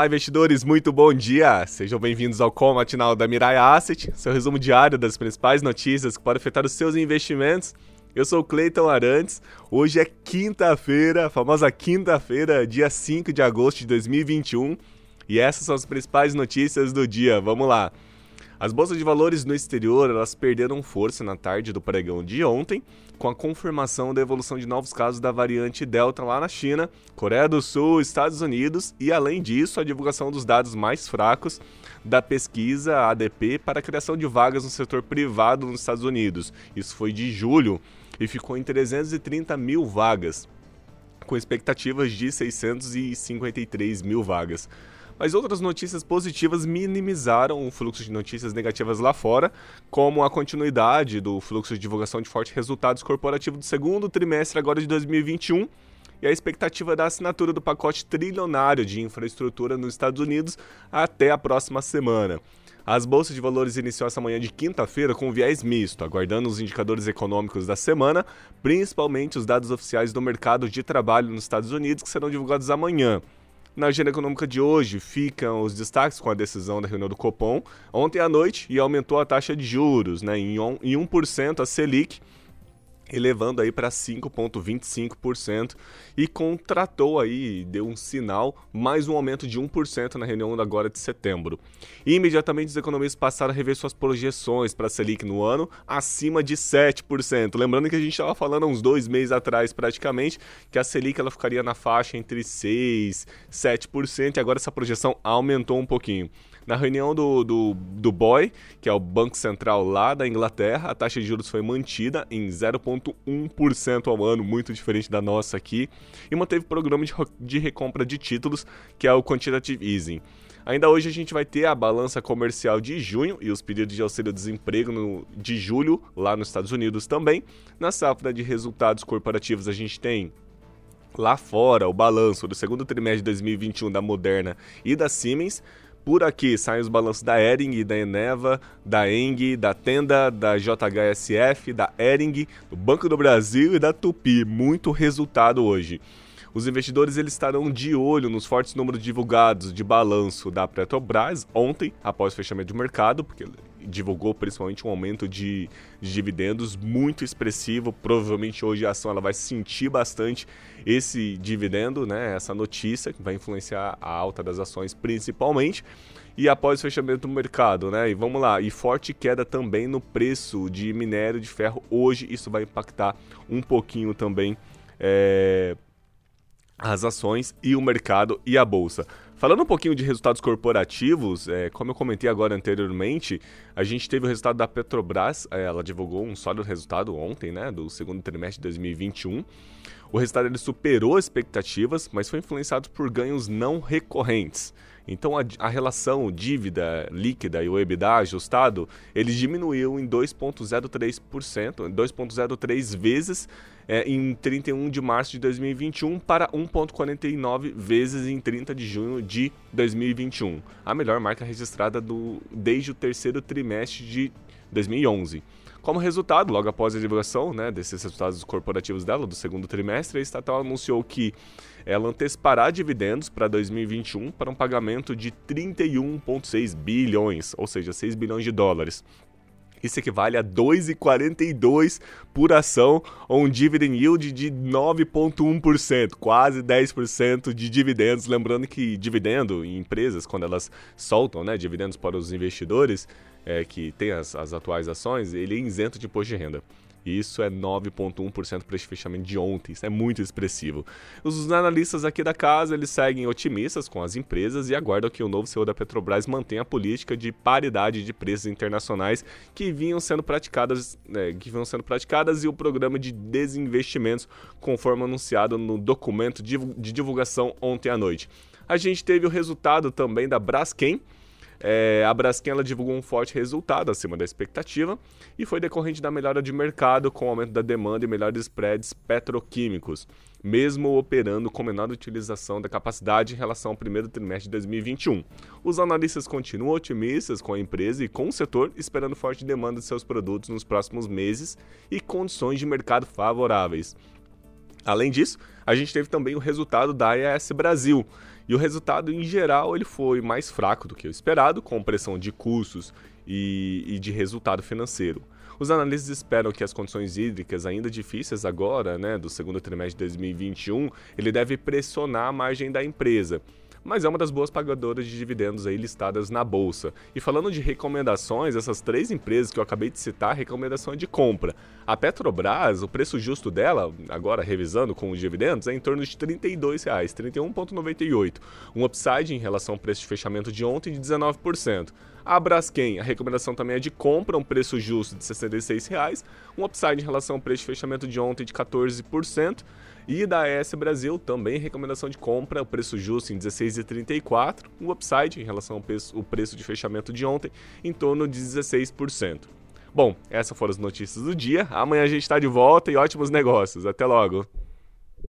Olá, investidores, muito bom dia! Sejam bem-vindos ao Call Matinal da Mirai Asset, seu resumo diário das principais notícias que podem afetar os seus investimentos. Eu sou o Cleiton Arantes, hoje é quinta-feira, famosa quinta-feira, dia 5 de agosto de 2021, e essas são as principais notícias do dia. Vamos lá! As bolsas de valores no exterior elas perderam força na tarde do pregão de ontem, com a confirmação da evolução de novos casos da variante Delta lá na China, Coreia do Sul, Estados Unidos e, além disso, a divulgação dos dados mais fracos da pesquisa ADP para a criação de vagas no setor privado nos Estados Unidos. Isso foi de julho e ficou em 330 mil vagas, com expectativas de 653 mil vagas. Mas outras notícias positivas minimizaram o fluxo de notícias negativas lá fora, como a continuidade do fluxo de divulgação de fortes resultados corporativos do segundo trimestre agora de 2021 e a expectativa da assinatura do pacote trilionário de infraestrutura nos Estados Unidos até a próxima semana. As bolsas de valores iniciou essa manhã de quinta-feira com viés misto, aguardando os indicadores econômicos da semana, principalmente os dados oficiais do mercado de trabalho nos Estados Unidos, que serão divulgados amanhã. Na agenda econômica de hoje ficam os destaques com a decisão da reunião do Copom. Ontem à noite e aumentou a taxa de juros né, em 1% a Selic elevando aí para 5,25% e contratou aí, deu um sinal, mais um aumento de 1% na reunião agora de setembro. E imediatamente os economistas passaram a rever suas projeções para a Selic no ano acima de 7%. Lembrando que a gente estava falando há uns dois meses atrás praticamente que a Selic ela ficaria na faixa entre 6% e 7% e agora essa projeção aumentou um pouquinho. Na reunião do, do, do BOE, que é o Banco Central lá da Inglaterra, a taxa de juros foi mantida em 0,1% ao ano, muito diferente da nossa aqui, e manteve o programa de, de recompra de títulos, que é o Quantitative Easing. Ainda hoje a gente vai ter a balança comercial de junho e os pedidos de auxílio-desemprego de julho, lá nos Estados Unidos também. Na safra de resultados corporativos a gente tem lá fora o balanço do segundo trimestre de 2021 da Moderna e da Siemens. Por aqui saem os balanços da Ering, da Eneva, da Eng, da Tenda, da JHSF, da Ering, do Banco do Brasil e da Tupi. Muito resultado hoje. Os investidores eles estarão de olho nos fortes números divulgados de balanço da Petrobras ontem, após o fechamento de mercado, porque divulgou principalmente um aumento de, de, dividendos muito expressivo. Provavelmente hoje a ação ela vai sentir bastante esse dividendo, né? Essa notícia que vai influenciar a alta das ações principalmente. E após o fechamento do mercado, né? E vamos lá, e forte queda também no preço de minério de ferro hoje, isso vai impactar um pouquinho também. É, as ações e o mercado e a bolsa. Falando um pouquinho de resultados corporativos, é, como eu comentei agora anteriormente, a gente teve o resultado da Petrobras, é, ela divulgou um sólido resultado ontem, né, do segundo trimestre de 2021. O resultado ele superou expectativas, mas foi influenciado por ganhos não recorrentes. Então a, a relação dívida líquida e o EBITDA ajustado, ele diminuiu em 2,03%, 2,03 vezes é, em 31 de março de 2021 para 1,49 vezes em 30 de junho de 2021. A melhor marca registrada do, desde o terceiro trimestre de 2011. Como resultado, logo após a divulgação né, desses resultados corporativos dela do segundo trimestre, a estatal anunciou que ela antecipará dividendos para 2021 para um pagamento de 31,6 bilhões, ou seja, 6 bilhões de dólares. Isso equivale a 2,42 por ação ou um dividend yield de 9,1%, quase 10% de dividendos. Lembrando que dividendo em empresas, quando elas soltam né, dividendos para os investidores é, que têm as, as atuais ações, ele é isento de imposto de renda. Isso é 9,1% para este fechamento de ontem. Isso é muito expressivo. Os analistas aqui da casa eles seguem otimistas com as empresas e aguardam que o novo CEO da Petrobras mantenha a política de paridade de preços internacionais que vinham sendo praticadas, né, que vinham sendo praticadas e o programa de desinvestimentos, conforme anunciado no documento de divulgação ontem à noite. A gente teve o resultado também da Braskem é, a Braskem ela divulgou um forte resultado acima da expectativa e foi decorrente da melhora de mercado com o aumento da demanda e melhores spreads petroquímicos, mesmo operando com menor utilização da capacidade em relação ao primeiro trimestre de 2021. Os analistas continuam otimistas com a empresa e com o setor, esperando forte demanda de seus produtos nos próximos meses e condições de mercado favoráveis. Além disso, a gente teve também o resultado da IAS Brasil, E o resultado, em geral, ele foi mais fraco do que o esperado, com pressão de custos e, e de resultado financeiro. Os analistas esperam que as condições hídricas ainda difíceis agora, né, do segundo trimestre de 2021, ele deve pressionar a margem da empresa mas é uma das boas pagadoras de dividendos aí listadas na bolsa. E falando de recomendações, essas três empresas que eu acabei de citar, recomendação é de compra. A Petrobras, o preço justo dela, agora revisando com os dividendos, é em torno de R$ 32,00, 31,98. Um upside em relação ao preço de fechamento de ontem de 19%. A Braskem, a recomendação também é de compra, um preço justo de R$ 66,00, um upside em relação ao preço de fechamento de ontem de 14%. E da AS Brasil, também recomendação de compra, o preço justo em 16,34, um upside em relação ao preço, o preço de fechamento de ontem, em torno de 16%. Bom, essas foram as notícias do dia. Amanhã a gente está de volta e ótimos negócios. Até logo!